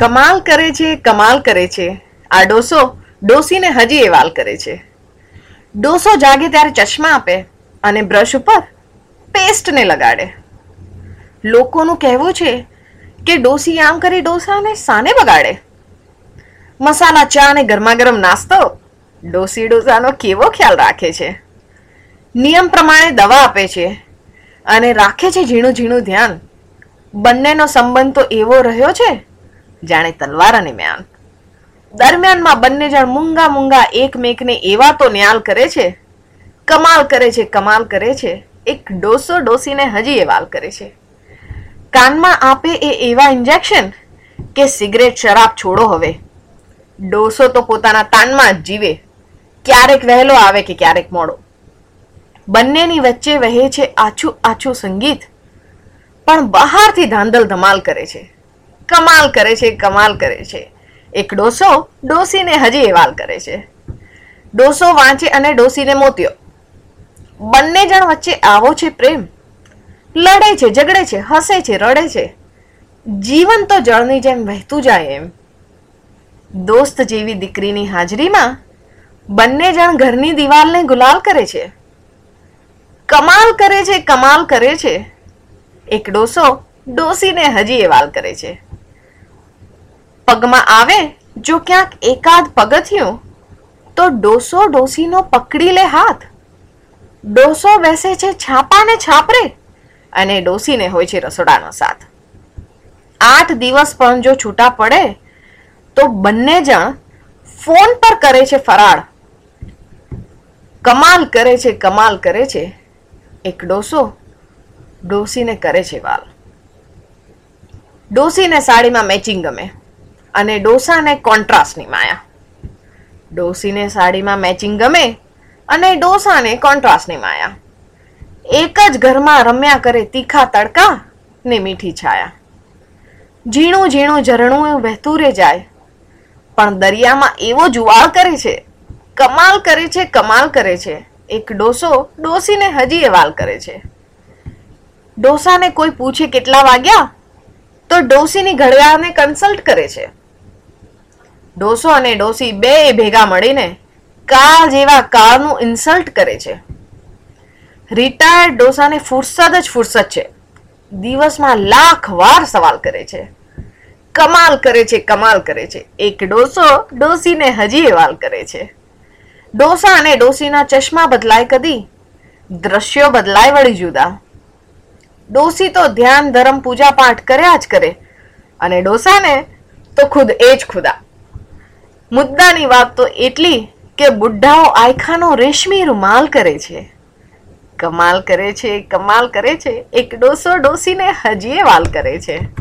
કમાલ કરે છે, કમાલ કરે છે. આ ડોસો ડોસીને હજી એ વાલ કરે છે. ડોસો જાગે ત્યારે ચશ્મા આપે અને બ્રશ ઉપર પેસ્ટને લગાડે. લોકોનું કહેવું છે કે ડોસી આમ કરી ડોસાને સાને બગાડે. મસાલા, ચા અને ગરમા ગરમ નાસ્તો ડોસી, ડોસાનો કેવો ખ્યાલ રાખે છે. નિયમ પ્રમાણે દવા આપે છે અને રાખે છે ઝીણું ઝીણું ધ્યાન. બંનેનો સંબંધ તો એવો રહ્યો છે જાણે તલવાર અને મ્યાન. દરમિયાનમાં બંને જણ મૂંગા મૂંગા એકમેકને એવા તો ન્યાલ કરે છે, કમાલ કરે છે, કમાલ કરે છે, એક ડોસો ડોસીને હજી એ વાલ કરે છે. કાનમાં આપે એ એવા ઇન્જેક્શન કે સિગરેટ શરાબ છોડો હવે. ડોસો તો પોતાના તાનમાં જ જીવે. ક્યારેક વહેલો આવે કે ક્યારેક મોડો. બંનેની વચ્ચે વહે છે આછું આછું સંગીત. પણ બહારથી ધાંધલ ધમાલ કરે છે. કમાલ કરે છે, કમાલ કરે છે. એક ડોસો ડોસીને હજી એવાલ કરે છે. ડોસો વાંચે અને ડોસીને મોત્યો. બંને જણ વચ્ચે આવો છે પ્રેમ. લડે છે, ઝઘડે છે, હસે છે, રડે છે. જીવન તો જળની જેમ વહેતું જાય એમ. દોસ્ત જેવી દીકરીની હાજરીમાં બંને જણ ઘરની દિવાલને ગુલાલ કરે છે. કમાલ કરે છે, કમાલ કરે છે. એક ડોસો ડોસીને હજી એ વાલ કરે છે. પગમાં આવે, જો ક્યાંક એકાદ પગથિયું તો ડોસો ડોસીનો પકડી લે હાથ. ડોસો બેસે છે છાપાને છાપરે, અને ડોસીને હોય છે રસોડાનો સાથ. આઠ દિવસ પણ જો છૂટા પડે, તો બંને જણ ફોન પર કરે છે ફરાળ. કમાલ કરે છે, કમાલ કરે છે. એક ડોસો ડોસીને કરે છે વાલ. ડોસીને સાડીમાં મેચિંગ ગમે. અને ડોસાને કોન્ટ્રાસ્ટની માયા. ડોસીને સાડીમાં મેચિંગ ગમે અને ડોસાને કોન્ટ્રાસ્ટની માયા. એક જ ઘરમાં રમ્યા કરે તીખા તડકા ને મીઠી છાયા. ઝીણું ઝીણું ઝરણું વહેતું રે જાય. પણ દરિયામાં એવો જુવાળ કરે છે, કમાલ કરે છે, કમાલ કરે છે. એક ડોસો ડોસીને હજી એ વાલ કરે છે. ડોસાને કોઈ પૂછે કેટલા વાગ્યા? તો ડોસીની ઘડિયાળને કન્સલ્ટ કરે છે. ડોસો અને ડોસી બે ભેગા મળીને કા જેવા કાળનું ઇન્સલ્ટ કરે છે. રિટાયર્ડ ડોસાને ફુરસદ જ ફુરસદ છે. દિવસમાં લાખ વાર સવાલ કરે છે. કમાલ કરે છે, કમાલ કરે છે. એક ડોસો ડોસીને હજી વાલ કરે છે. ડોસા અને ડોસીના ચશ્મા બદલાય કદી? દ્રશ્યો બદલાય વળી જુદા. ડોસી તો ધ્યાન, ધર્મ, પૂજા પાઠ કર્યા જ કરે. અને ડોસાને તો ખુદ એ જ ખુદા. મુદ્દાની વાત તો એટલી કે બુઢ્ઢાઓ આયખાનો રેશમી રૂમાલ કરે છે. કમાલ કરે છે, કમાલ કરે છે, એક ડોસો ડોસીને હજીએ વાલ કરે છે.